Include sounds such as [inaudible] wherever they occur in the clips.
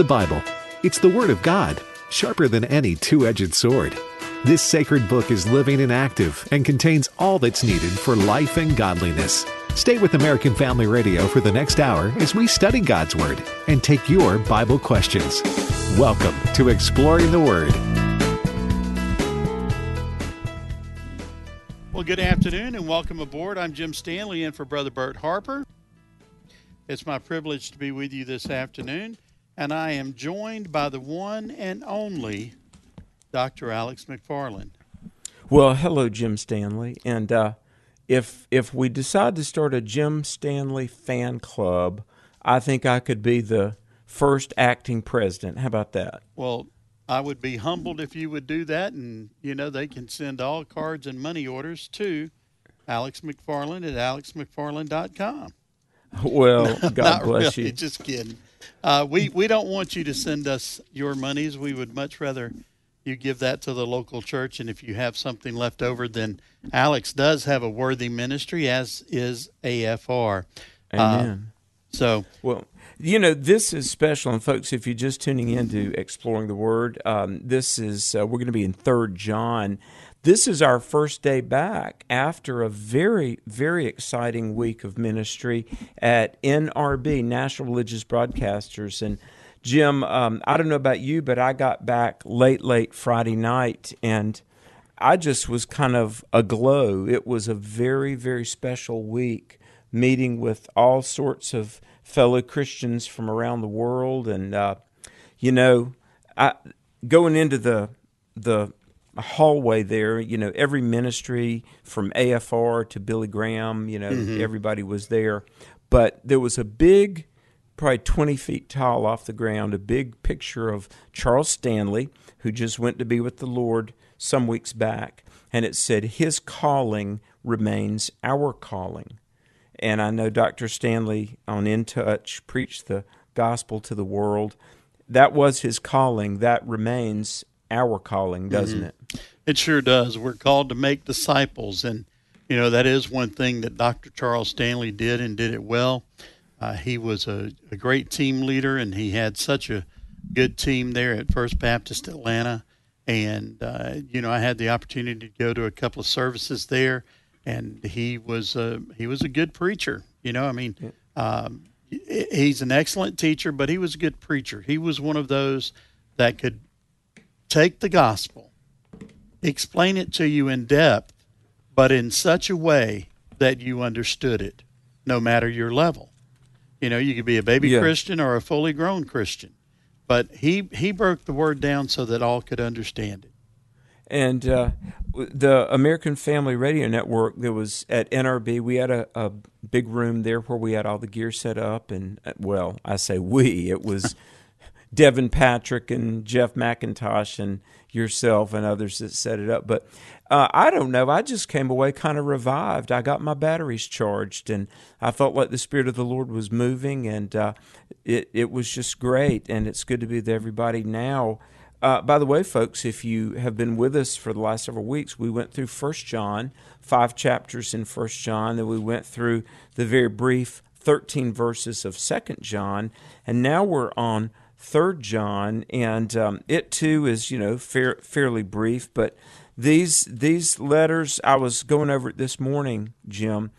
the Bible. It's the Word of God, sharper than any two edged sword. This sacred book is living and active and contains all that's needed for life and godliness. Stay with American Family Radio for the next hour as we study God's Word and take your Bible questions. Welcome to Exploring the Word. Well, good afternoon and welcome aboard. I'm Jim Stanley in for Brother Bert Harper. It's my privilege to be with you this afternoon, and I am joined by the one and only Dr. Alex McFarland. Well, hello, Jim Stanley. And uh, if if we decide to start a Jim Stanley fan club, I think I could be the first acting president. How about that? Well, I would be humbled if you would do that, and you know they can send all cards and money orders to Alex McFarland at alexmcfarland.com. Well, [laughs] God bless really, you. Just kidding. Uh, we we don't want you to send us your monies. We would much rather you give that to the local church. And if you have something left over, then Alex does have a worthy ministry, as is AFR. Amen. Uh, so well, you know, this is special, and folks, if you're just tuning in to exploring the Word, um, this is uh, we're going to be in Third John. This is our first day back after a very, very exciting week of ministry at NRB, National Religious Broadcasters. And Jim, um, I don't know about you, but I got back late, late Friday night and I just was kind of aglow. It was a very, very special week meeting with all sorts of fellow Christians from around the world. And, uh, you know, I, going into the, the hallway there. You know, every ministry from AFR to Billy Graham, you know, mm-hmm. everybody was there. But there was a big, probably 20 feet tall off the ground, a big picture of Charles Stanley, who just went to be with the Lord some weeks back. And it said, His calling remains our calling. And I know Dr. Stanley on In Touch preached the gospel to the world. That was his calling. That remains our calling, doesn't mm-hmm. it? It sure does. We're called to make disciples, and you know that is one thing that Dr. Charles Stanley did and did it well. Uh, he was a, a, great team leader, and he had such a good team there at First Baptist Atlanta. And uh, you know, I had the opportunity to go to a couple of services there, and he was a he was a good preacher. You know, I mean, um, he's an excellent teacher, but he was a good preacher. He was one of those that could take the gospel, explain it to you in depth, but in such a way that you understood it, no matter your level. You know, you could be a baby yeah. Christian or a fully grown Christian, but he he broke the word down so that all could understand it. And uh, the American Family Radio Network, that was at NRB, we had a, a big room there where we had all the gear set up, and uh, well, I say we, it was. [laughs] Devin Patrick and Jeff McIntosh and yourself and others that set it up. But uh, I don't know. I just came away kind of revived. I got my batteries charged, and I felt like the Spirit of the Lord was moving, and uh, it it was just great. And it's good to be with everybody now. Uh, by the way, folks, if you have been with us for the last several weeks, we went through First John, five chapters in First John, then we went through the very brief 13 verses of Second John, and now we're on Third John, and um, it too is you know fair, fairly brief. But these these letters, I was going over it this morning, Jim.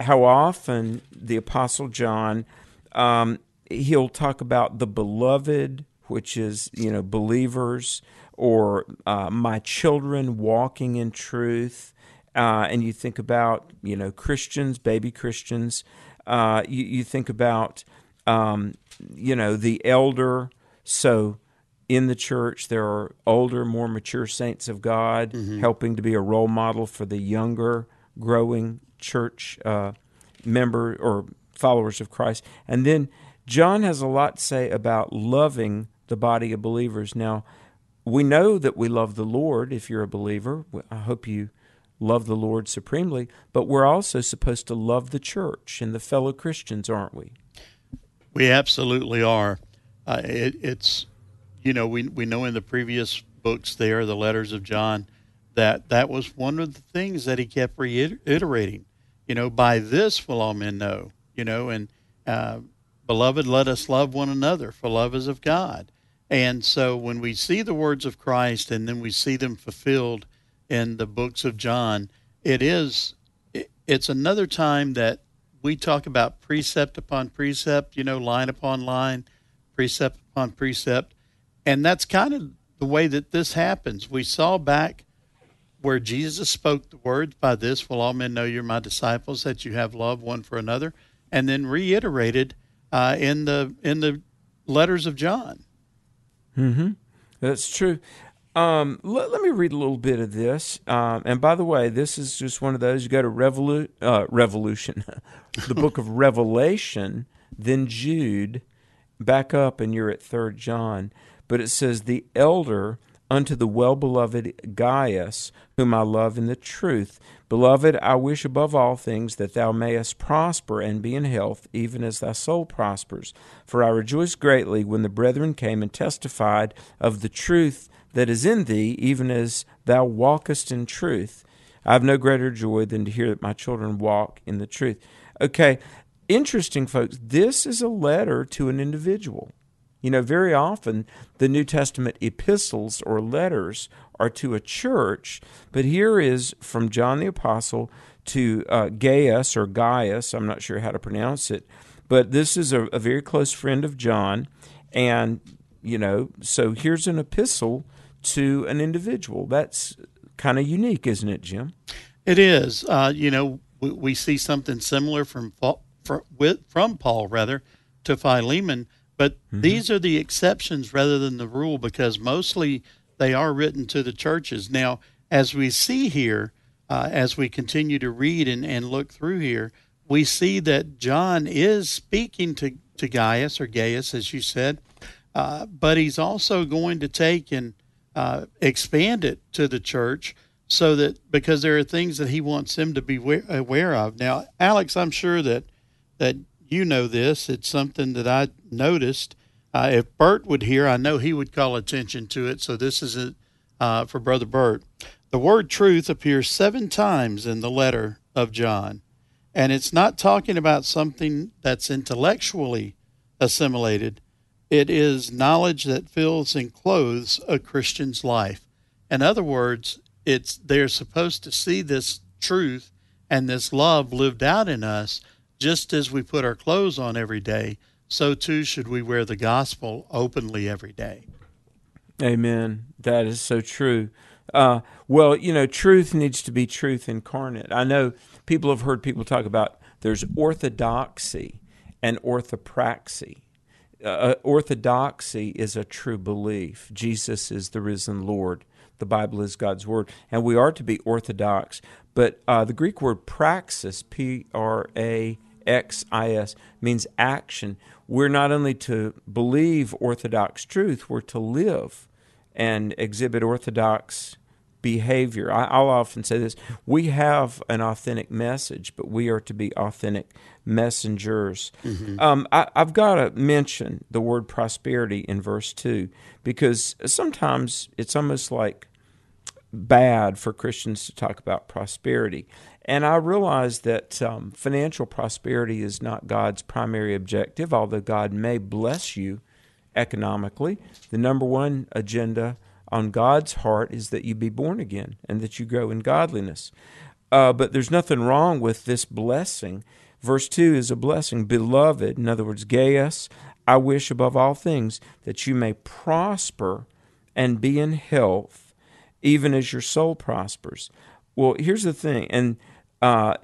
How often the Apostle John, um, he'll talk about the beloved, which is you know believers, or uh, my children walking in truth. Uh, and you think about you know Christians, baby Christians. Uh, you, you think about um, you know, the elder. So in the church, there are older, more mature saints of God mm-hmm. helping to be a role model for the younger, growing church uh, member or followers of Christ. And then John has a lot to say about loving the body of believers. Now, we know that we love the Lord if you're a believer. I hope you love the Lord supremely, but we're also supposed to love the church and the fellow Christians, aren't we? We absolutely are. Uh, it, it's, you know, we we know in the previous books there, the letters of John, that that was one of the things that he kept reiterating. You know, by this will all men know. You know, and uh, Beloved, let us love one another, for love is of God. And so when we see the words of Christ and then we see them fulfilled in the books of John, it is it's another time that we talk about precept upon precept, you know, line upon line, precept upon precept. And that's kind of the way that this happens. We saw back where Jesus spoke the words, By this will all men know you're my disciples, that you have love one for another, and then reiterated uh, in the in the letters of John. Hmm. That's true. Um, let, let, me read a little bit of this. Um, and by the way, this is just one of those. You go to Revolu- uh, Revolution, [laughs] the book of [laughs] Revelation, then Jude, back up, and you're at Third John. But it says, "The elder unto the well beloved Gaius, whom I love in the truth, Beloved, I wish above all things that thou mayest prosper and be in health, even as thy soul prospers. For I rejoiced greatly when the brethren came and testified of the truth that is in thee, even as thou walkest in truth. I have no greater joy than to hear that my children walk in the truth. Okay, interesting, folks. This is a letter to an individual. You know, very often the New Testament epistles or letters are to a church, but here is from John the Apostle to uh, Gaius or Gaius, I'm not sure how to pronounce it, but this is a, a very close friend of John. And, you know, so here's an epistle to an individual. That's kind of unique, isn't it, Jim? It is. Uh, you know, we, we, see something similar from, from, from Paul, rather, to Philemon but mm-hmm. these are the exceptions rather than the rule because mostly they are written to the churches. Now, as we see here, uh, as we continue to read and, and look through here, we see that John is speaking to, to Gaius or Gaius, as you said, uh, but he's also going to take and uh, expand it to the church so that because there are things that he wants them to be aware of. Now, Alex, I'm sure that that you know this. It's something that I noticed. Uh, if Bert would hear, I know he would call attention to it. So this is uh, for Brother Bert. The word truth appears seven times in the letter of John, and it's not talking about something that's intellectually assimilated. It is knowledge that fills and clothes a Christian's life. In other words, it's they're supposed to see this truth and this love lived out in us just as we put our clothes on every day, so too should we wear the gospel openly every day. Amen. That is so true. Uh, well, you know, truth needs to be truth incarnate. I know people have heard people talk about there's orthodoxy and orthopraxy. Uh, uh orthodoxy is a true belief. Jesus is the risen Lord. The Bible is God's word, and we are to be orthodox. But uh, the Greek word praxis, P R A XIS means action. We're not only to believe Orthodox truth, we're to live and exhibit Orthodox behavior. I, will often say this we have an authentic message, but we are to be authentic messengers. Mm-hmm. Um, I, I've got to mention the word prosperity in verse 2 because sometimes it's almost like bad for Christians to talk about prosperity. And I realize that um, financial prosperity is not God's primary objective, although God may bless you economically. The number one agenda on God's heart is that you be born again and that you grow in godliness. Uh, but there's nothing wrong with this blessing. Verse 2 is a blessing. Beloved, in other words, Gaius, I wish above all things that you may prosper and be in health, even as your soul prospers. Well, here's the thing, and uh,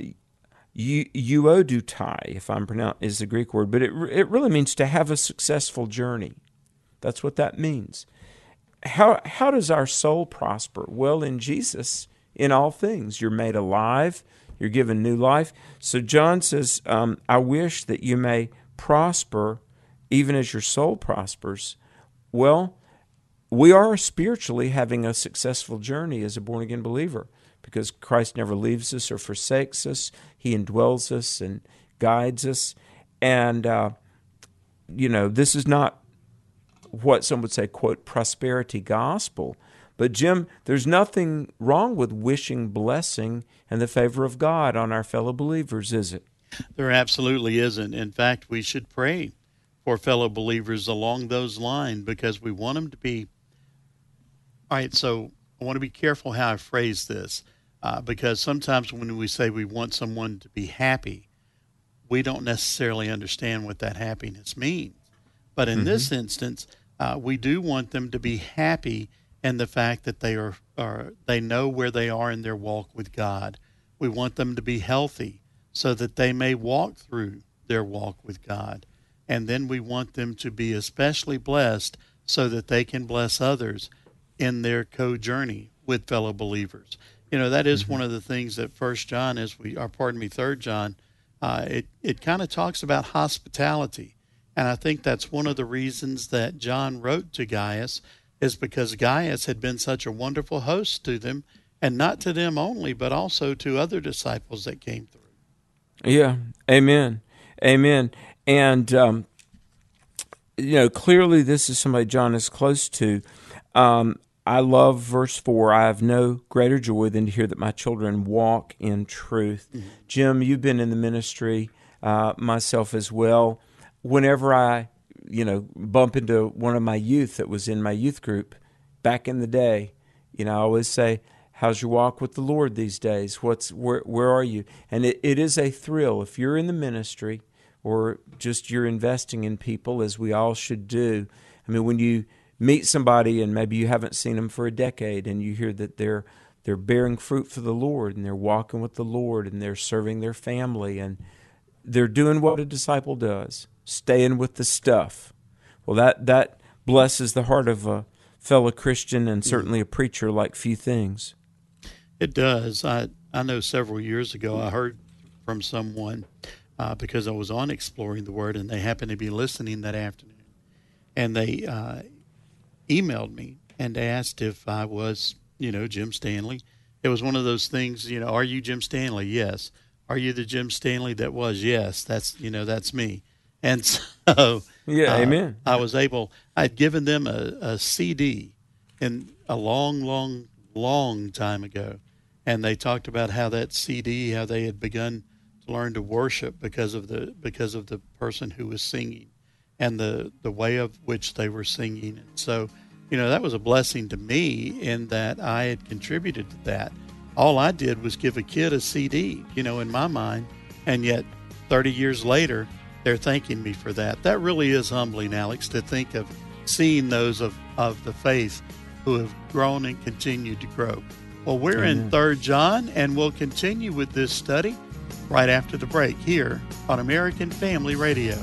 euodutai, if I'm pronouncing, is the Greek word, but it it really means to have a successful journey. That's what that means. How how does our soul prosper? Well, in Jesus, in all things, you're made alive. You're given new life. So John says, um, "I wish that you may prosper, even as your soul prospers." Well, we are spiritually having a successful journey as a born again believer because Christ never leaves us or forsakes us. He indwells us and guides us. And, uh, you know, this is not what some would say, quote, prosperity gospel. But, Jim, there's nothing wrong with wishing blessing and the favor of God on our fellow believers, is it? There absolutely isn't. In fact, we should pray for fellow believers along those lines because we want them to be. All right, so I want to be careful how I phrase this uh, because sometimes when we say we want someone to be happy, we don't necessarily understand what that happiness means. But in mm-hmm. this instance, uh, we do want them to be happy in the fact that they are, are they know where they are in their walk with God. We want them to be healthy so that they may walk through their walk with God. And then we want them to be especially blessed so that they can bless others in their co journey with fellow believers. You know, that is mm-hmm. one of the things that First John, as we, or pardon me, Third John, uh, it, it kind of talks about hospitality. And I think that's one of the reasons that John wrote to Gaius is because Gaius had been such a wonderful host to them, and not to them only, but also to other disciples that came through. Yeah, amen, amen. And um, you know, clearly this is somebody John is close to. Um, I love verse 4. I have no greater joy than to hear that my children walk in truth. Mm-hmm. Jim, you've been in the ministry, uh, myself as well. Whenever I, you know, bump into one of my youth that was in my youth group back in the day, you know, I always say, How's your walk with the Lord these days? What's where where are you? And it, it is a thrill if you're in the ministry or just you're investing in people as we all should do. I mean, when you meet somebody and maybe you haven't seen them for a decade and you hear that they're they're bearing fruit for the Lord and they're walking with the Lord and they're serving their family and they're doing what a disciple does, staying with the stuff. Well, that that blesses the heart of a fellow Christian and certainly a preacher like few things. It does. I I know several years ago I heard from someone uh, because I was on exploring the Word and they happened to be listening that afternoon, and they uh, emailed me and asked if I was, you know, Jim Stanley. It was one of those things, you know, are you Jim Stanley? Yes. Are you the Jim Stanley that was? Yes. That's, you know, that's me. And [laughs] so, yeah, uh, amen. I was able, I'd given them a, a CD in a long, long, long time ago. And they talked about how that CD, how they had begun to learn to worship because of the, because of the person who was singing and the, the way of which they were singing. And so, you know, that was a blessing to me in that I had contributed to that. All I did was give a kid a CD, you know, in my mind, and yet 30 years later, they're thanking me for that. That really is humbling, Alex, to think of seeing those of, of the faith who have grown and continued to grow. Well, we're Amen. in Third John, and we'll continue with this study right after the break here on American Family Radio.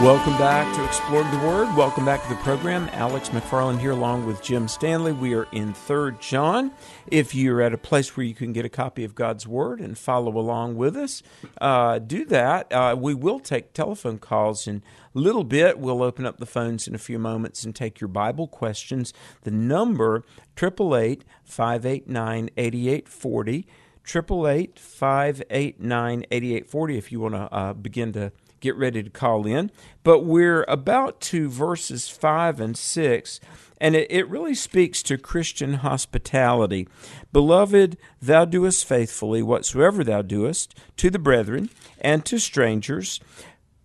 Welcome back to Exploring the Word. Welcome back to the program. Alex McFarland here, along with Jim Stanley. We are in Third John. If you're at a place where you can get a copy of God's Word and follow along with us, uh, do that. Uh, we will take telephone calls in a little bit. We'll open up the phones in a few moments and take your Bible questions. The number triple eight five eight nine eighty eight forty. Triple eight five eight nine eighty eight forty. If you want to uh, begin to get ready to call in. But we're about to verses 5 and 6, and it, it really speaks to Christian hospitality. Beloved, thou doest faithfully whatsoever thou doest to the brethren and to strangers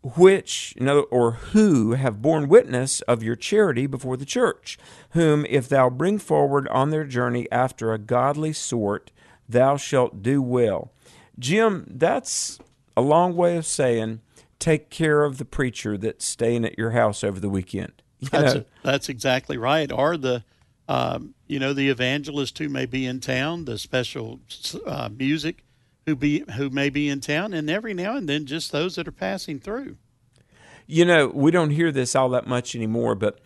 which or who have borne witness of your charity before the church, whom if thou bring forward on their journey after a godly sort, thou shalt do well. Jim, that's a long way of saying take care of the preacher that's staying at your house over the weekend. You that's, a, that's exactly right. Or the, um, you know, the evangelist who may be in town, the special uh, music who be who may be in town, and every now and then just those that are passing through. You know, we don't hear this all that much anymore, but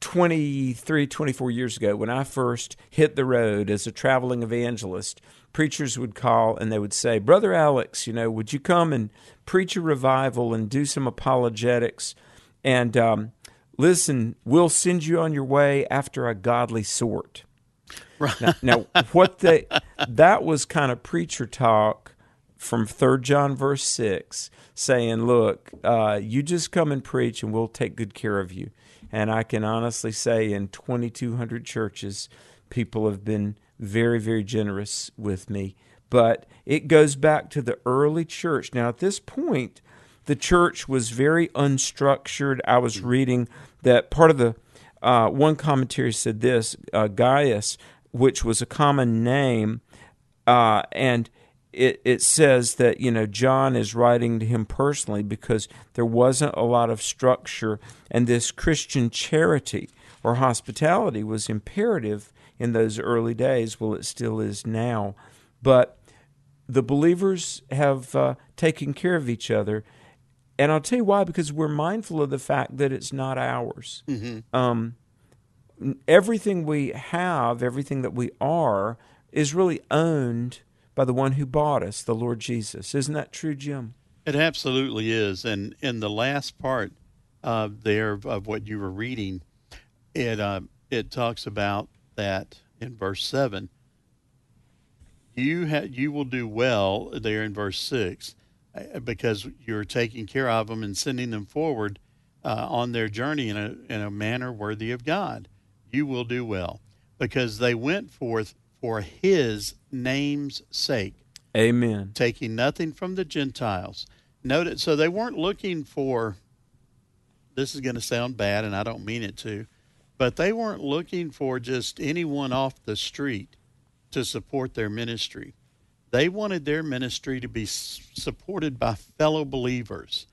23, 24 years ago, when I first hit the road as a traveling evangelist, preachers would call and they would say, Brother Alex, you know, would you come and preach a revival and do some apologetics? And um, listen, we'll send you on your way after a godly sort. Right. Now, now what they that was kind of preacher talk from Third John verse six, saying, "Look, uh, you just come and preach, and we'll take good care of you." And I can honestly say, in 2,200 churches, people have been very, very generous with me. But it goes back to the early church. Now, at this point, the church was very unstructured. I was reading that part of the uh, one commentary said this uh, Gaius, which was a common name, uh, and it, it says that you know John is writing to him personally because there wasn't a lot of structure, and this Christian charity or hospitality was imperative in those early days. Well, it still is now, but the believers have uh, taken care of each other, and I'll tell you why because we're mindful of the fact that it's not ours. Mm-hmm. Um, everything we have, everything that we are, is really owned by the one who bought us, the Lord Jesus. Isn't that true, Jim? It absolutely is. And in the last part uh, there of what you were reading, it uh, it talks about that in verse seven. You ha- you will do well there in verse six, uh, because you're taking care of them and sending them forward uh, on their journey in a in a manner worthy of God. You will do well because they went forth for His name's sake. Amen. Taking nothing from the Gentiles. Note so they weren't looking for. This is going to sound bad, and I don't mean it to, but they weren't looking for just anyone off the street to support their ministry. They wanted their ministry to be supported by fellow believers.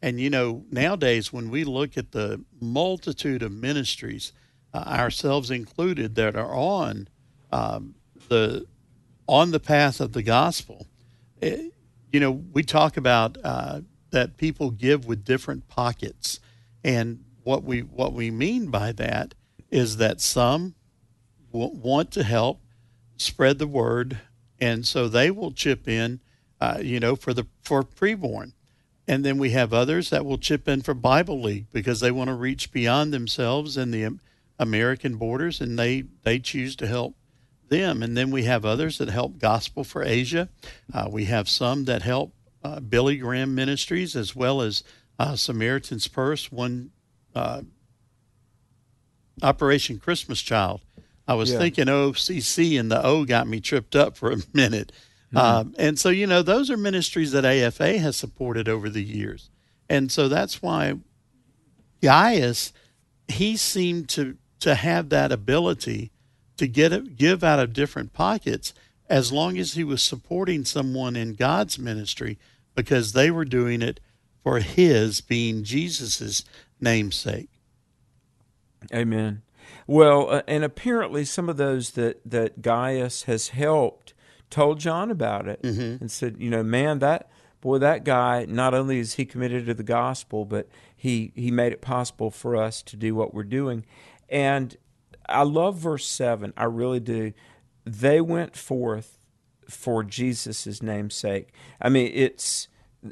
And you know, nowadays when we look at the multitude of ministries, uh, ourselves included, that are on um, the on the path of the gospel. It, eh, you know, we talk about uh, that people give with different pockets, and what we what we mean by that is that some w- want to help spread the word, and so they will chip in, uh, you know, for the for preborn, and then we have others that will chip in for Bible League because they want to reach beyond themselves and the American borders, and they they choose to help them. And then we have others that help Gospel for Asia. Uh, we have some that help uh, Billy Graham Ministries as well as uh, Samaritan's Purse, one uh, Operation Christmas Child. I was yeah. thinking OCC and the O got me tripped up for a [laughs] minute. Mm-hmm. Um, and so, you know, those are ministries that AFA has supported over the years. And so that's why Gaius, he seemed to, to have that ability to get it, give out of different pockets as long as he was supporting someone in God's ministry because they were doing it for his being Jesus's namesake. Amen. Well, uh, and apparently some of those that that Gaius has helped told John about it mm-hmm. and said, you know, man, that boy, that guy not only is he committed to the gospel, but he he made it possible for us to do what we're doing. And I love verse 7. I really do. They went forth for Jesus' name's sake. I mean, it's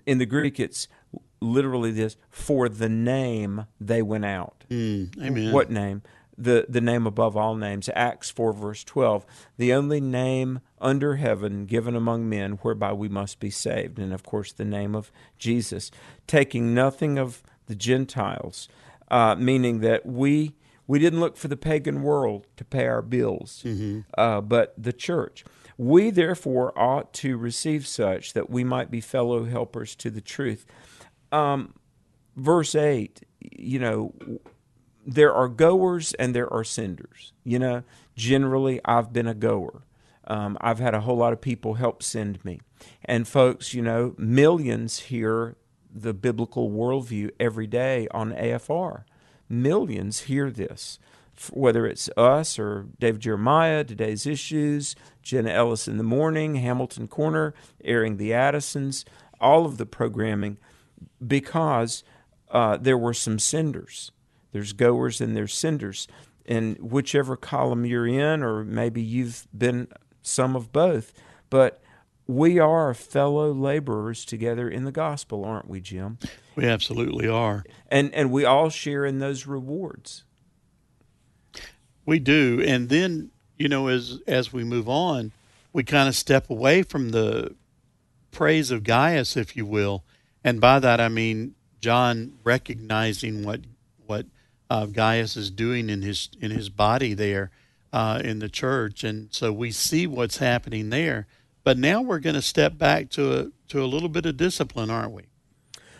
in the Greek, it's literally this for the name they went out. Mm, amen. What name? The, the name above all names. Acts 4, verse 12. The only name under heaven given among men whereby we must be saved. And of course, the name of Jesus. Taking nothing of the Gentiles, uh, meaning that we we didn't look for the pagan world to pay our bills, mm-hmm. uh, but the church. We therefore ought to receive such that we might be fellow helpers to the truth. Um, verse 8, you know, there are goers and there are senders. You know, generally, I've been a goer. Um, I've had a whole lot of people help send me. And folks, you know, millions hear the biblical worldview every day on AFR millions hear this, whether it's us or David Jeremiah, today's issues, Jenna Ellis in the morning, Hamilton Corner, airing the Addisons, all of the programming, because uh, there were some senders. There's goers and there's senders. And whichever column you're in, or maybe you've been some of both, but we are fellow laborers together in the gospel, aren't we, Jim? We absolutely are. And and we all share in those rewards. We do. And then, you know, as as we move on, we kind of step away from the praise of Gaius, if you will, and by that I mean John recognizing what what uh, Gaius is doing in his in his body there uh, in the church, and so we see what's happening there. But now we're going to step back to a to a little bit of discipline, aren't we?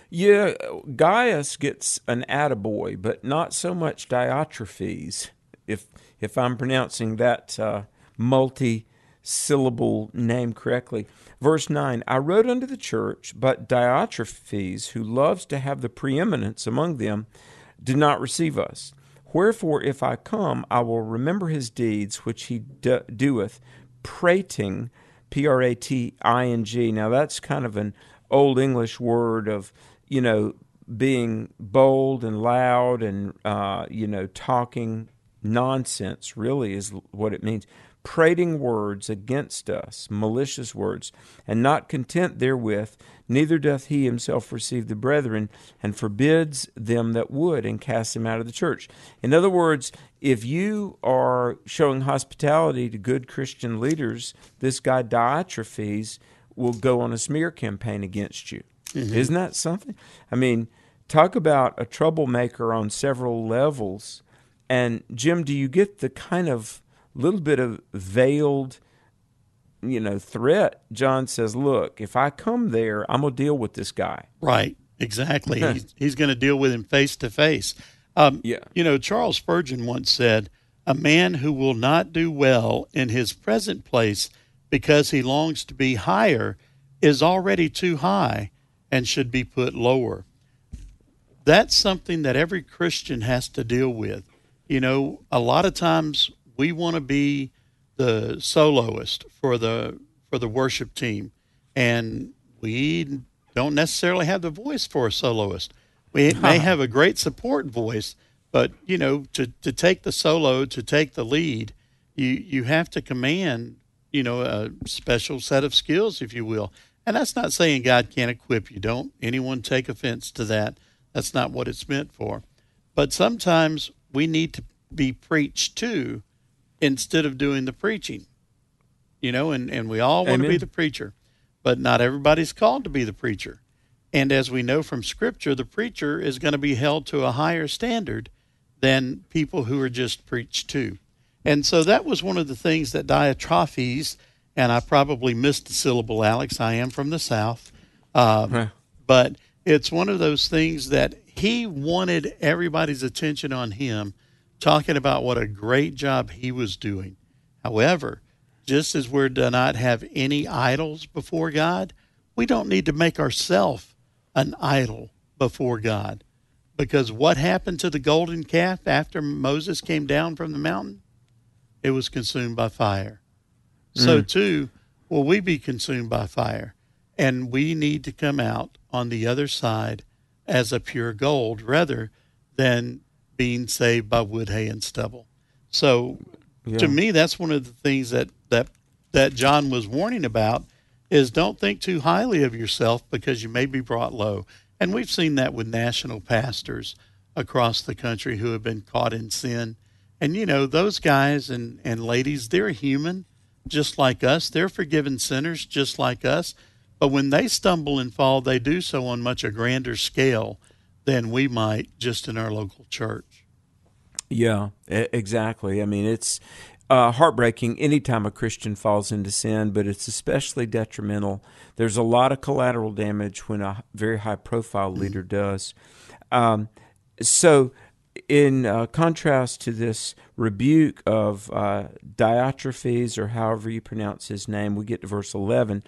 Yeah, Gaius gets an attaboy, but not so much Diotrephes, if if I'm pronouncing that uh, multi syllable name correctly. Verse 9 I wrote unto the church, but Diotrephes, who loves to have the preeminence among them, did not receive us. Wherefore, if I come, I will remember his deeds which he do- doeth, prating, P R A T I N G. Now, that's kind of an old English word of, you know, being bold and loud and, uh, you know, talking nonsense, really, is what it means prating words against us, malicious words, and not content therewith, neither doth he himself receive the brethren, and forbids them that would, and casts them out of the church. In other words, if you are showing hospitality to good Christian leaders, this guy Diotrephes will go on a smear campaign against you. Mm-hmm. Isn't that something? I mean, talk about a troublemaker on several levels. And Jim, do you get the kind of little bit of veiled, you know, threat. John says, "Look, if I come there, I'm gonna deal with this guy." Right. Exactly. he's he's going to deal with him face to face. Um, yeah. You know, Charles Spurgeon once said, "A man who will not do well in his present place because he longs to be higher is already too high and should be put lower." That's something that every Christian has to deal with. You know, a lot of times we want to be the soloist for the for the worship team, and we don't necessarily have the voice for a soloist. We [laughs] may have a great support voice, but you know, to to take the solo, to take the lead, you you have to command, you know, a special set of skills, if you will. And that's not saying God can't equip you. Don't anyone take offense to that. That's not what it's meant for. But sometimes we need to be preached to instead of doing the preaching. You know, and, and we all want to be the preacher, but not everybody's called to be the preacher. And as we know from Scripture, the preacher is going to be held to a higher standard than people who are just preached to. And so that was one of the things that Diotrephes, and I probably missed a syllable, Alex. I am from the South. Um, huh. But it's one of those things that he wanted everybody's attention on him talking about what a great job he was doing. However, just as we're to not have any idols before God, we don't need to make ourselves an idol before God. Because what happened to the golden calf after Moses came down from the mountain? It was consumed by fire. Mm. So, too, will we be consumed by fire. And we need to come out on the other side as a pure gold rather than being saved by wood, hay, and stubble. So, yeah. to me, that's one of the things that that that John was warning about is don't think too highly of yourself because you may be brought low. And we've seen that with national pastors across the country who have been caught in sin. And you know, those guys and, and ladies, they're human just like us. They're forgiven sinners just like us. But when they stumble and fall, they do so on much a grander scale than we might just in our local church. Yeah, exactly. I mean, it's uh, heartbreaking anytime a Christian falls into sin, but it's especially detrimental. There's a lot of collateral damage when a very high profile mm-hmm. leader does. Um, so, in uh, contrast to this rebuke of uh, Diotrephes, or however you pronounce his name, we get to verse 11.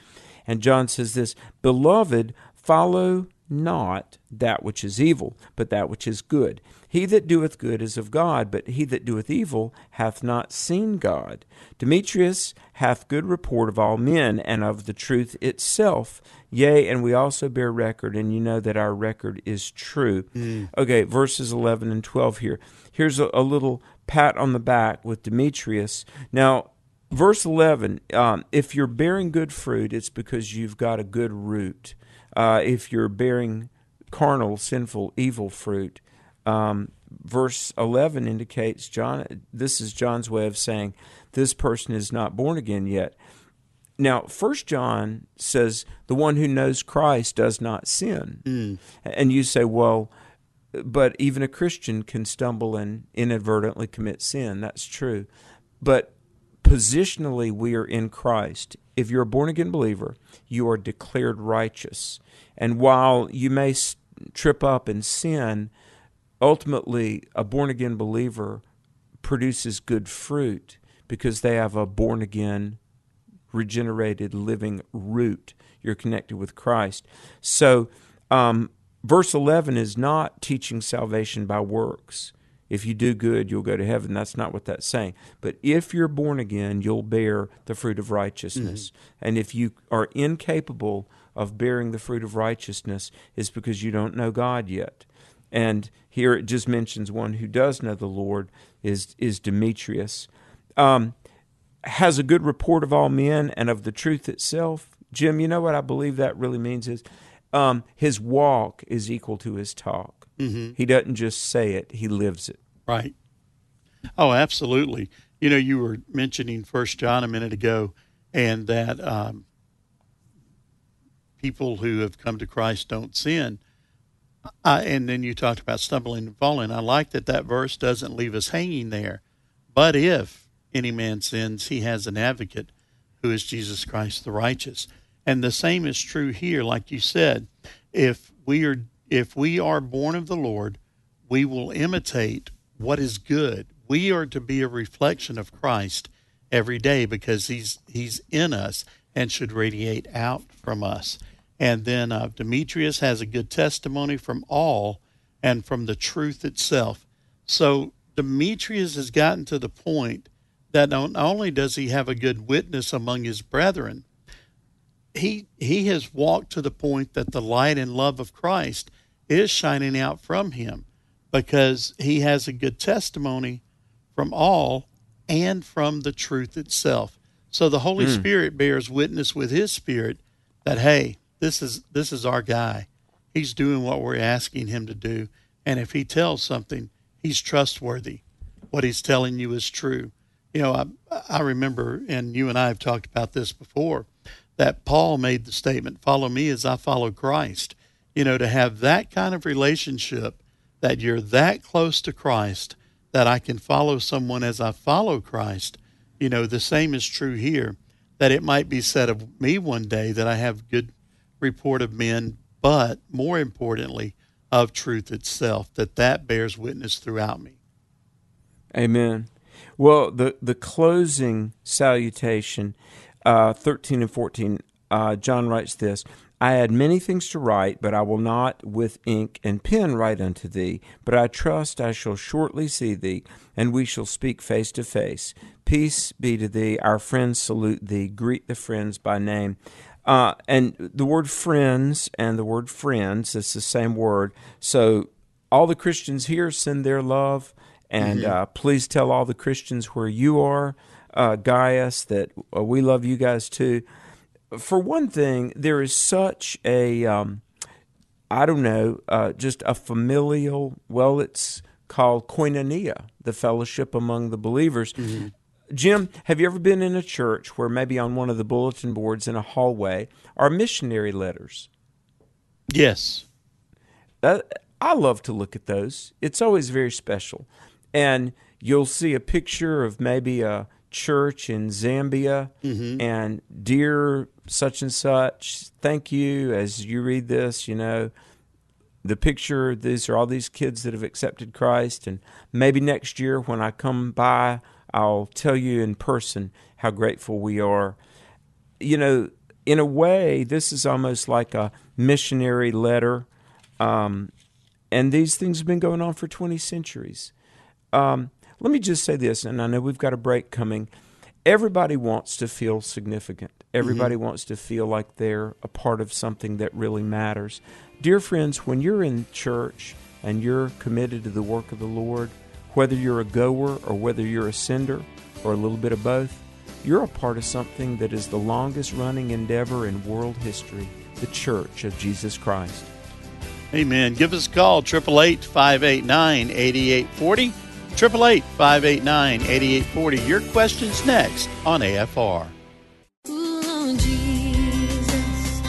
And John says this Beloved, follow not that which is evil, but that which is good. He that doeth good is of God, but he that doeth evil hath not seen God. Demetrius hath good report of all men, and of the truth itself. Yea, and we also bear record, and you know that our record is true. Mm. Okay, verses 11 and 12 here. Here's a, a, little pat on the back with Demetrius. Now, verse 11 um, if you're bearing good fruit, it's because you've got a good root. Uh, if you're bearing carnal, sinful, evil fruit, um, verse 11 indicates John this is John's way of saying this person is not born again yet. Now, First John says the one who knows Christ does not sin. Mm. And you say, well, but even a Christian can stumble and inadvertently commit sin. That's true. But positionally, we are in Christ. If you're a born again believer, you are declared righteous. And while you may trip up and sin, ultimately, a born again believer produces good fruit because they have a born again, regenerated, living root. You're connected with Christ. So, um, verse 11 is not teaching salvation by works. If you do good, you'll go to heaven. That's not what that's saying. But if you're born again, you'll bear the fruit of righteousness. Mm-hmm. And if you are incapable of bearing the fruit of righteousness, it's because you don't know God yet. And here it just mentions one who does know the Lord is is Demetrius. Um, has a good report of all men and of the truth itself. Jim, you know what I believe that really means is um, his walk is equal to his talk. Mm-hmm. He doesn't just say it; he lives it. Right. Oh, absolutely. You know, you were mentioning First John a minute ago, and that um, people who have come to Christ don't sin. I, and then you talked about stumbling and falling. I like that that verse doesn't leave us hanging there. But if any man sins, he has an advocate who is Jesus Christ the righteous. And the same is true here, like you said. If we are if we are born of the Lord, we will imitate what is good. We are to be a reflection of Christ every day because he's he's in us and should radiate out from us. And then uh, Demetrius has a good testimony from all and from the truth itself. So Demetrius has gotten to the point that not only does he have a good witness among his brethren, he he has walked to the point that the light and love of Christ is shining out from him because he has a good testimony from all and from the truth itself. So the Holy mm. Spirit bears witness with his spirit that hey, this is this is our guy. He's doing what we're asking him to do. And if he tells something, he's trustworthy. What he's telling you is true. You know, I I remember and you and I have talked about this before that Paul made the statement, Follow me as I follow Christ. You know, to have that kind of relationship, that you're that close to Christ, that I can follow someone as I follow Christ, you know, the same is true here. That it might be said of me one day that I have good report of men, but more importantly, of truth itself, that that bears witness throughout me. Amen. Well, the, the closing salutation uh, 13 and 14, uh, John writes this I had many things to write, but I will not with ink and pen write unto thee. But I trust I shall shortly see thee, and we shall speak face to face. Peace be to thee. Our friends salute thee. Greet the friends by name. Uh, and the word friends and the word friends, is the same word. So all the Christians here send their love. And mm-hmm. uh, please tell all the Christians where you are uh, Gaius, that uh, we love you guys too. For one thing, there is such a, um, I don't know, uh, just a familial, well, it's called koinonia, the fellowship among the believers. Mm-hmm. Jim, have you ever been in a church where maybe on one of the bulletin boards in a hallway are missionary letters? Yes. Uh, I love to look at those. It's always very special. And you'll see a picture of maybe a church in Zambia mm-hmm. and dear such and such, thank you as you read this, you know, the picture these are all these kids that have accepted Christ and maybe next year when I come by I'll tell you in person how grateful we are. You know, in a way this is almost like a missionary letter um, and these things have been going on for 20 centuries. Um, let me just say this, and I know we've got a break coming. Everybody wants to feel significant. Everybody mm-hmm. wants to feel like they're a part of something that really matters. Dear friends, when you're in church and you're committed to the work of the Lord, whether you're a goer or whether you're a sender or a little bit of both, you're a part of something that is the longest running endeavor in world history the Church of Jesus Christ. Amen. Give us a call, 888 589 8840. 888 589 8840. Your questions next on AFR. Ooh, Jesus,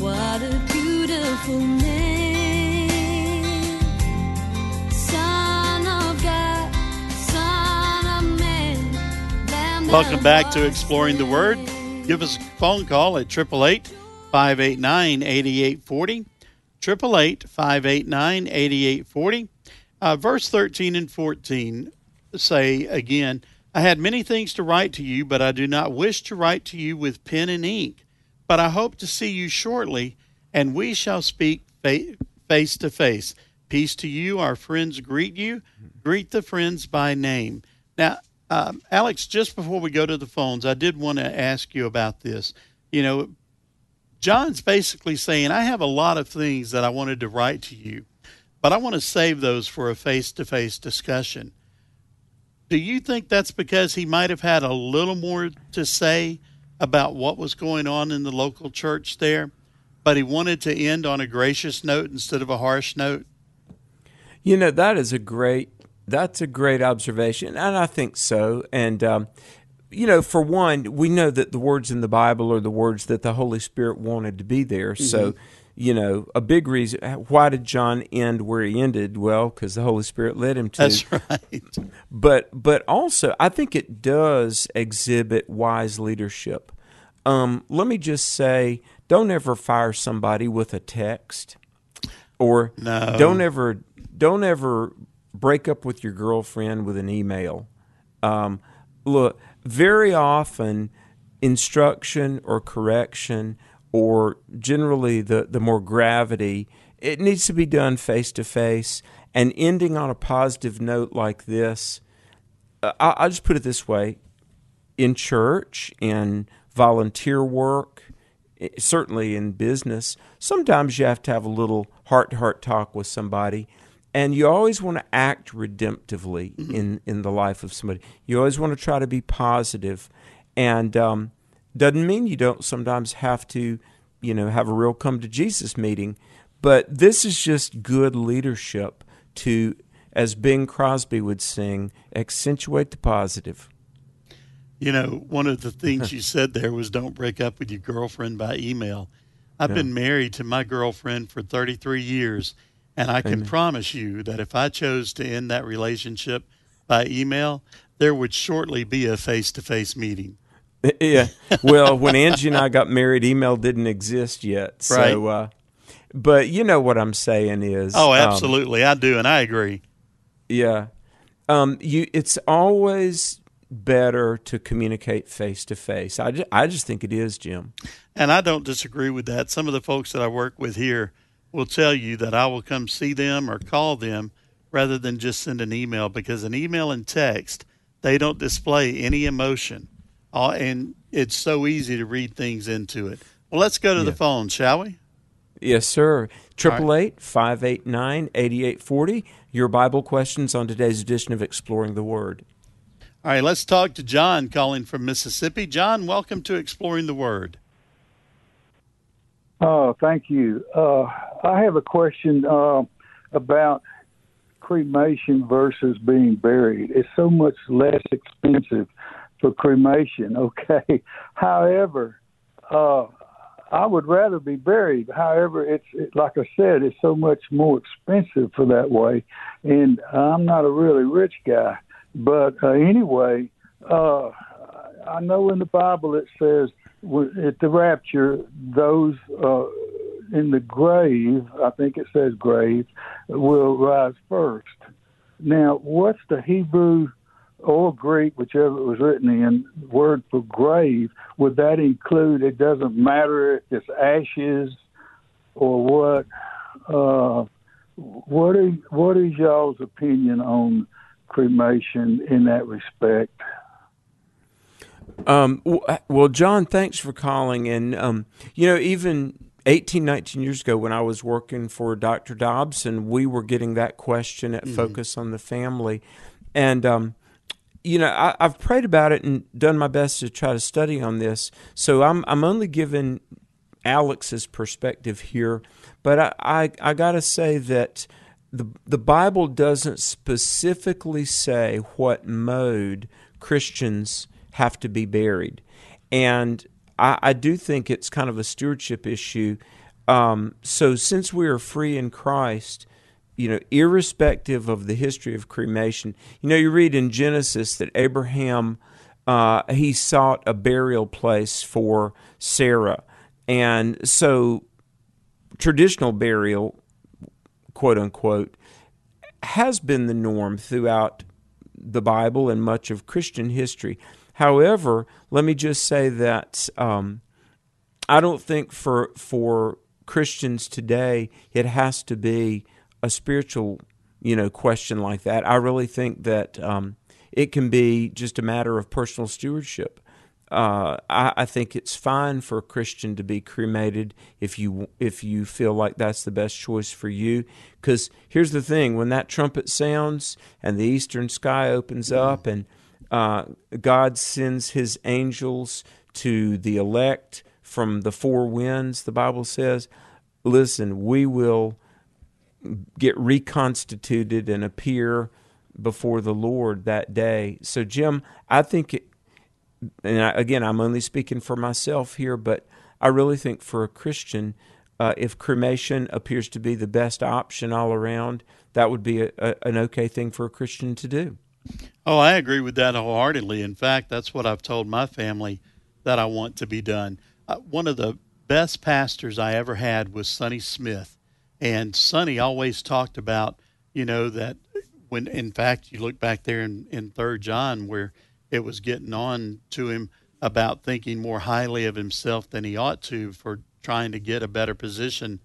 what a beautiful name. Son of God, Son of Man. Welcome back to Exploring the Word. Give us a phone call at 888 589 8840. 888 589 8840. Uh, verse 13 and 14 say again, I had many things to write to you, but I do not wish to write to you with pen and ink. But I hope to see you shortly, and we shall speak fa- face to face. Peace to you. Our friends greet you. Greet the friends by name. Now, um, Alex, just before we go to the phones, I did want to ask you about this. You know, John's basically saying, I have a lot of things that I wanted to write to you, but I want to save those for a face to face discussion. Do you think that's because he might have had a little more to say about what was going on in the local church there, but he wanted to end on a gracious note instead of a harsh note? You know that is a great that's a great observation, and I think so. And um, you know, for one, we know that the words in the Bible are the words that the Holy Spirit wanted to be there. So, you know, a big reason why did John end where he ended? Well, because the Holy Spirit led him to. That's right. but but also I think it does exhibit wise leadership. Um, let me just say, don't ever fire somebody with a text, or No. don't ever don't ever break up with your girlfriend with an email. Um, look, very often instruction or correction or generally the, the more gravity, it needs to be done face to face. And ending on a positive note like this, uh, I- I'll just put it this way in church, in volunteer work, certainly in business, sometimes you have to have a little heart to heart talk with somebody. And you always want to act redemptively in, in the life of somebody. You always want to try to be positive. And um, doesn't mean you don't sometimes have to, you know, have a real come to Jesus meeting. But this is just good leadership to, as Bing Crosby would sing, accentuate the positive. You know, one of the [laughs] things you said there was don't break up with your girlfriend by email. I've been married to my girlfriend for 33 years, and I can promise you that if I chose to end that relationship by email, there would shortly be a face to face meeting. [laughs] yeah. Well, when Angie and I got married, email didn't exist yet. So, Right. uh, but you know what I'm saying is, Oh, um, absolutely. I do, and I agree. yeah. Um, you, it's always better to communicate face to face. I ju- I just think it is, Jim. And I don't disagree with that. Some of the folks that I work with here will tell you that I will come see them or call them rather than just send an email because an email and text, they don't display any emotion. Uh, and it's so easy to read things into it. Well, let's go to the phone, shall we? Yes, sir. Triple eight five eight nine eighty eight forty. Your Bible questions on today's edition of Exploring the Word. All right, let's talk to John calling from Mississippi. John, welcome to Exploring the Word. Oh, thank you. Uh, I have a question uh, about cremation versus being buried. It's so much less expensive for cremation, [laughs] okay? However, uh, I would rather be buried. However, it's it, like I said, it's so much more expensive for that way, and I'm not a really rich guy. But uh, anyway, uh, I know in the Bible it says at the rapture, those uh, in the grave, I think it says grave, will rise first. Now, what's the Hebrew or Greek, whichever it was written in, word for grave? Would that include? It doesn't matter if it's ashes or what. Uh, what is what is y'all's opinion on cremation in that respect? Um, well, John, thanks for calling. And, um, you know, even 18, 19 years ago when I was working for Dr. Dobson, we were getting that question at Focus on the Family. And, um, you know, I, I've prayed about it and done my best to try to study on this. So I'm, I'm only giving Alex's perspective here, but I, I, I got to say that the, the Bible doesn't specifically say what mode Christians have to be buried. And I, I do think it's kind of a stewardship issue. Um, so, since we are free in Christ, you know, irrespective of the history of cremation, you know, you read in Genesis that Abraham uh, he sought a burial place for Sarah, and so traditional burial, quote unquote, has been the norm throughout the Bible and much of Christian history. However, let me just say that um, I don't think for for Christians today it has to be a spiritual, you know, question like that. I really think that um, it can be just a matter of personal stewardship. Uh, I, I, think it's fine for a Christian to be cremated if you if you feel like that's the best choice for you. Because here's the thing: when that trumpet sounds and the eastern sky opens up, and uh, God sends His angels to the elect from the four winds, the Bible says, "Listen, we will get reconstituted and appear." before the Lord that day. So, Jim, I think, it, and I, again, I'm only speaking for myself here, but I really think for a Christian, uh, if cremation appears to be the best option all around, that would be a, a, an okay thing for a Christian to do. Oh, I agree with that wholeheartedly. In fact, that's what I've told my family that I want to be done. Uh, one of the best pastors I ever had was Sonny Smith. And Sonny always talked about, you know, that when in fact you look back there in, in third John where it was getting on to him about thinking more highly of himself than he ought to for trying to get a better position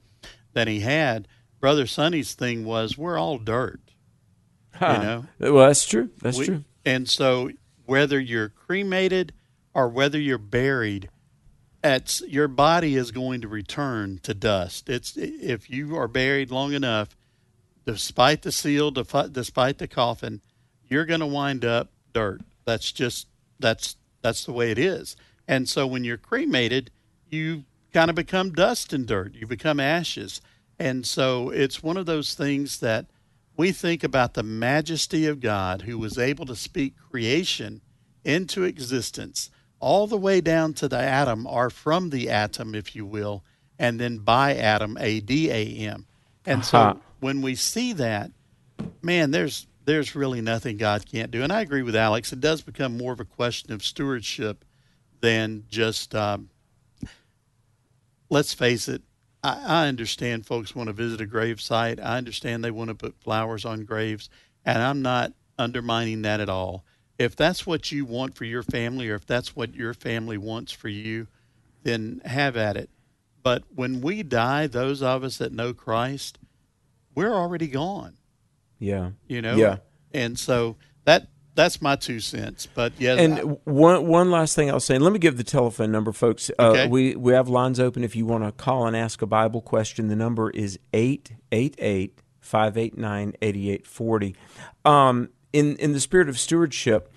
than he had. Brother Sonny's thing was we're all dirt. Huh. You know? Well, that's true. That's We- true. And so whether you're cremated or whether you're buried, it's, your body is going to return to dust. It's if you are buried long enough, despite the seal, despite the coffin, you're going to wind up dirt. That's just that's that's the way it is. And so when you're cremated, you kind of become dust and dirt. You become ashes. And so it's one of those things that we think about the majesty of God who was able to speak creation into existence all the way down to the atom are from the atom, if you will, and then by atom, A D A M. And Uh-huh. so when we see that, man, there's there's really nothing God can't do. And I agree with Alex. It does become more of a question of stewardship than just. Um, let's face it. I, I understand folks want to visit a grave site. I understand they want to put flowers on graves, and I'm not undermining that at all. If that's what you want for your family, or if that's what your family wants for you, then have at it. But when we die, those of us that know Christ, we're already gone. Yeah. You know. Yeah. And so that that's my two cents. But yeah. And one one last thing I'll say, and let me give the telephone number, folks. Uh, Okay. We we have lines open if you want to call and ask a Bible question. The number is 888 589 8840. In in the spirit of stewardship,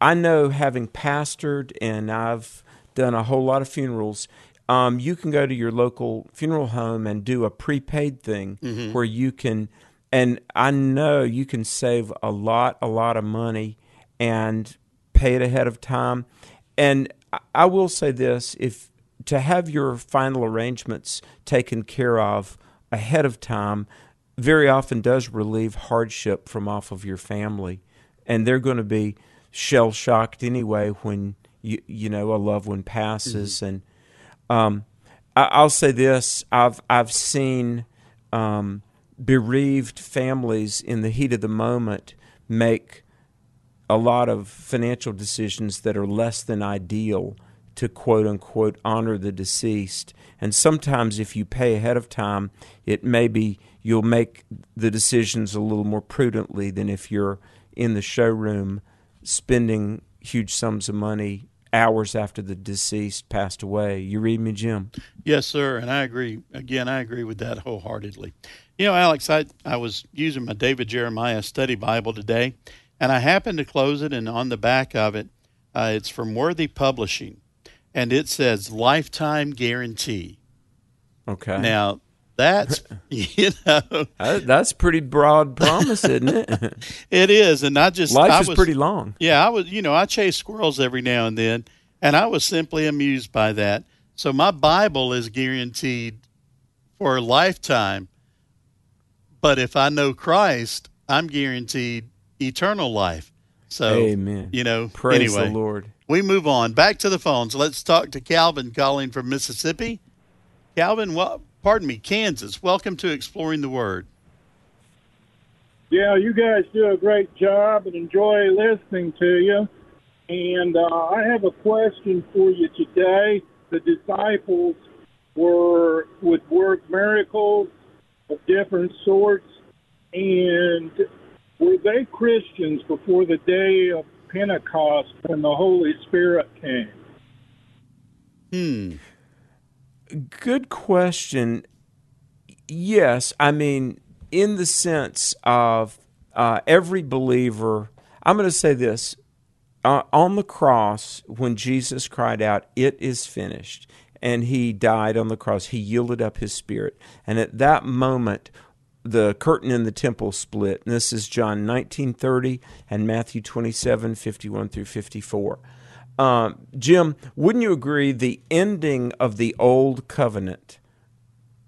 I know having pastored and I've done a whole lot of funerals. Um, you can go to your local funeral home and do a prepaid thing where you can, and I know you can save a lot, a lot of money and pay it ahead of time. And I will say this: if to have your final arrangements taken care of ahead of time, very often does relieve hardship from off of your family, and they're going to be shell shocked anyway when you you know a loved one passes. And um, I, I'll say this: I've I've seen um, bereaved families in the heat of the moment make a lot of financial decisions that are less than ideal to quote unquote honor the deceased. And sometimes, if you pay ahead of time, it may be you'll make the decisions a little more prudently than if you're in the showroom spending huge sums of money hours after the deceased passed away. You read me, Jim? Yes, sir, and I agree. Again, I agree with that wholeheartedly. You know, Alex, I I was using my David Jeremiah study Bible today, and I happened to close it, and on the back of it, uh, it's from Worthy Publishing, and it says lifetime guarantee. Okay. Now, that's, [laughs] you know, [laughs] that's pretty broad promise, isn't it? [laughs] it is. And I just, Life I is was, pretty long. Yeah, I was, you know, I chase squirrels every now and then, and I was simply amused by that. So my Bible is guaranteed for a lifetime, but if I know Christ, I'm guaranteed eternal life. So, Amen. you know, Praise anyway, the Lord. we move on back to the phones. Let's talk to Calvin calling from Mississippi. Calvin, well, pardon me, Kansas. Welcome to Exploring the Word. Yeah, you guys do a great job and enjoy listening to you. And uh, I have a question for you today. The disciples were would work miracles of different sorts, and were they Christians before the day of Pentecost when the Holy Spirit came? Hmm. Good question. Yes, I mean, in the sense of uh, every believer, I'm going to say this. Uh, on the cross, when Jesus cried out, It is finished, and he died on the cross, he yielded up his spirit. And at that moment, the curtain in the temple split. And this is John 19:30 and Matthew 27:51 through 54. Um, Jim, wouldn't you agree the ending of the old covenant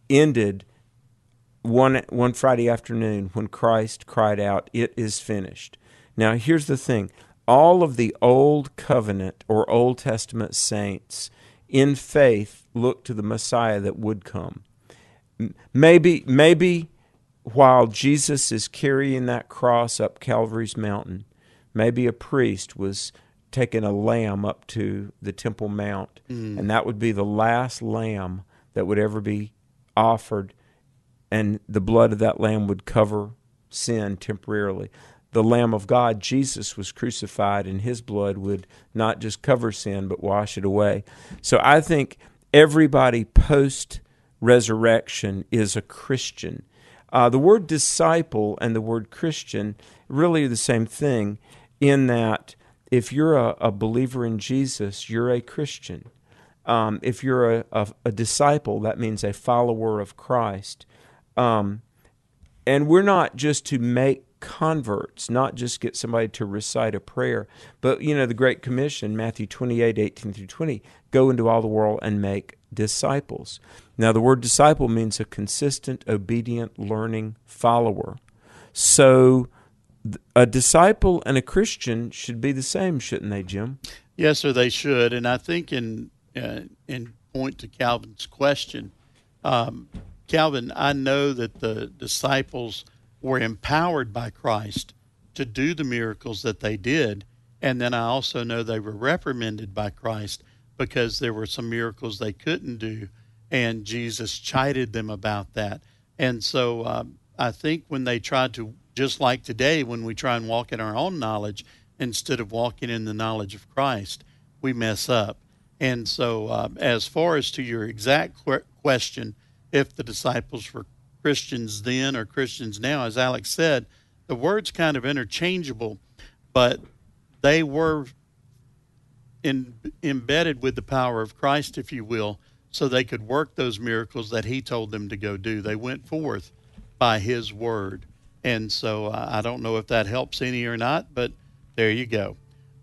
ended one one Friday afternoon when Christ cried out, "It is finished." Now, here's the thing: all of the old covenant or Old Testament saints in faith looked to the Messiah that would come. Maybe, maybe while Jesus is carrying that cross up Calvary's mountain, maybe a priest was taking a lamb up to the Temple Mount, and that would be the last lamb that would ever be offered, and the blood of that lamb would cover sin temporarily. The Lamb of God, Jesus, was crucified, and his blood would not just cover sin, but wash it away. So I think everybody post resurrection is a Christian. Uh, the word disciple and the word Christian really are the same thing in that if you're a, a believer in Jesus, you're a Christian. Um, if you're a, a, a disciple, that means a follower of Christ. Um, and we're not just to make converts, not just get somebody to recite a prayer, but you know the Great Commission, Matthew 28, 18 through 20, go into all the world and make disciples. Now the word disciple means a consistent, obedient, learning follower. So a disciple and a Christian should be the same, shouldn't they, Jim? Yes, sir, they should. And I think in uh, in point to Calvin's question, um, Calvin, I know that the disciples were empowered by Christ to do the miracles that they did, and then I also know they were reprimanded by Christ because there were some miracles they couldn't do, and Jesus chided them about that. And so um, I think when they tried to, just like today, when we try and walk in our own knowledge instead of walking in the knowledge of Christ, we mess up. And so, um, as far as to your exact question, if the disciples were Christians then or Christians now, as Alex said, the word's kind of interchangeable, but they were in, embedded with the power of Christ, if you will, so they could work those miracles that He told them to go do. They went forth by His word. And so uh, I don't know if that helps any or not, but there you go.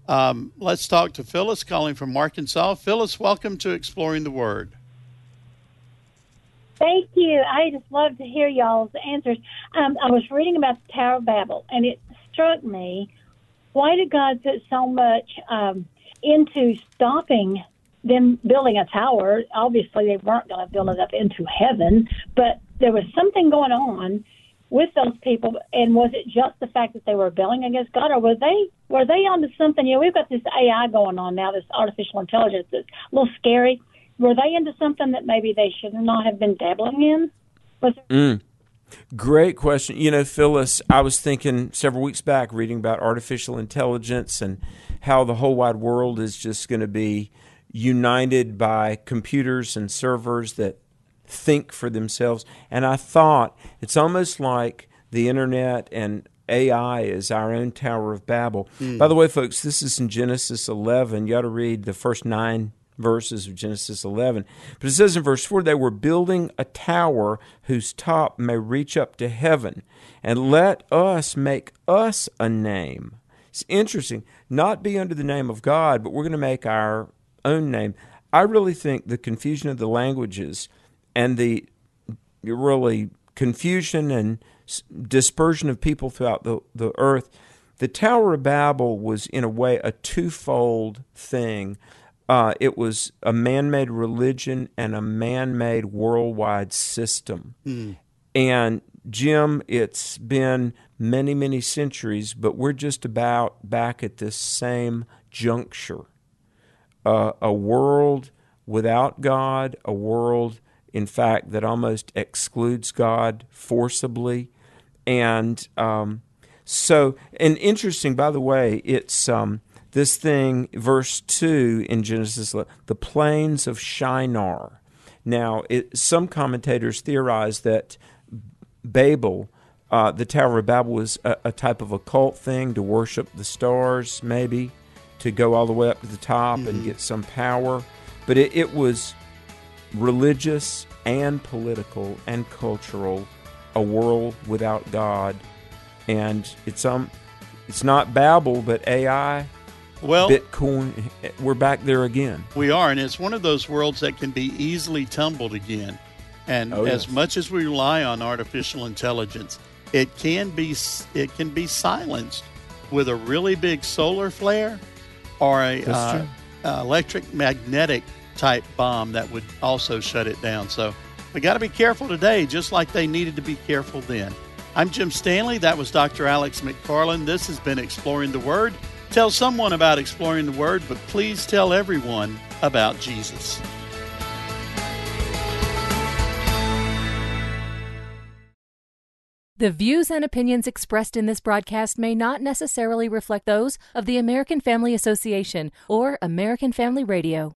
Um, let's talk to Phyllis calling from Arkansas. Phyllis, welcome to Exploring the Word. Thank you. I just love to hear y'all's answers. Um, I was reading about the Tower of Babel, and it struck me why did God put so much um, into stopping them building a tower? Obviously, they weren't going to build it up into heaven, but there was something going on with those people. And was it just the fact that they were rebelling against God, or were they were they onto something? You know, we've got this AI going on now, this artificial intelligence that's a little scary were they into something that maybe they should not have been dabbling in? Was Mm. Great question. You know, Phyllis, I was thinking several weeks back reading about artificial intelligence and how the whole wide world is just going to be united by computers and servers that think for themselves. And I thought it's almost like the internet and AI is our own Tower of Babel. Hmm. By the way, folks, this is in Genesis 11. You ought to read the first nine verses of Genesis 11. But it says in verse 4 they were building a tower whose top may reach up to heaven, and let us make us a name. It's interesting, not be under the name of God, but we're going to make our own name. I really think the confusion of the languages and the really confusion and dispersion of people throughout the, the earth, the Tower of Babel was, in a way, a twofold thing. Uh, it was a man made religion and a man made worldwide system. And Jim, it's been many, many centuries, but we're just about back at this same juncture. Uh, a world without God, a world, in fact, that almost excludes God forcibly. And um, so, and interesting, by the way, it's um, this thing, verse 2 in Genesis, the plains of Shinar. Now, it, some commentators theorize that Babel, uh, the Tower of Babel, was a, a type of occult thing to worship the stars, maybe, to go all the way up to the top and get some power. But it, it was religious and political and cultural, a world without God. And it's um, it's not Babel, but AI, Well, Bitcoin. We're back there again. We are, and it's one of those worlds that can be easily tumbled again. And Oh, as yes. much as we rely on artificial intelligence, it can be it can be silenced with a really big solar flare or a uh, uh, electric magnetic type bomb that would also shut it down. So we got to be careful today, just like they needed to be careful then. I'm Jim Stanley. That was Dr. Alex McFarland. This has been Exploring the Word. Tell someone about exploring the Word, but please tell everyone about Jesus. The views and opinions expressed in this broadcast may not necessarily reflect those of the American Family Association or American Family Radio.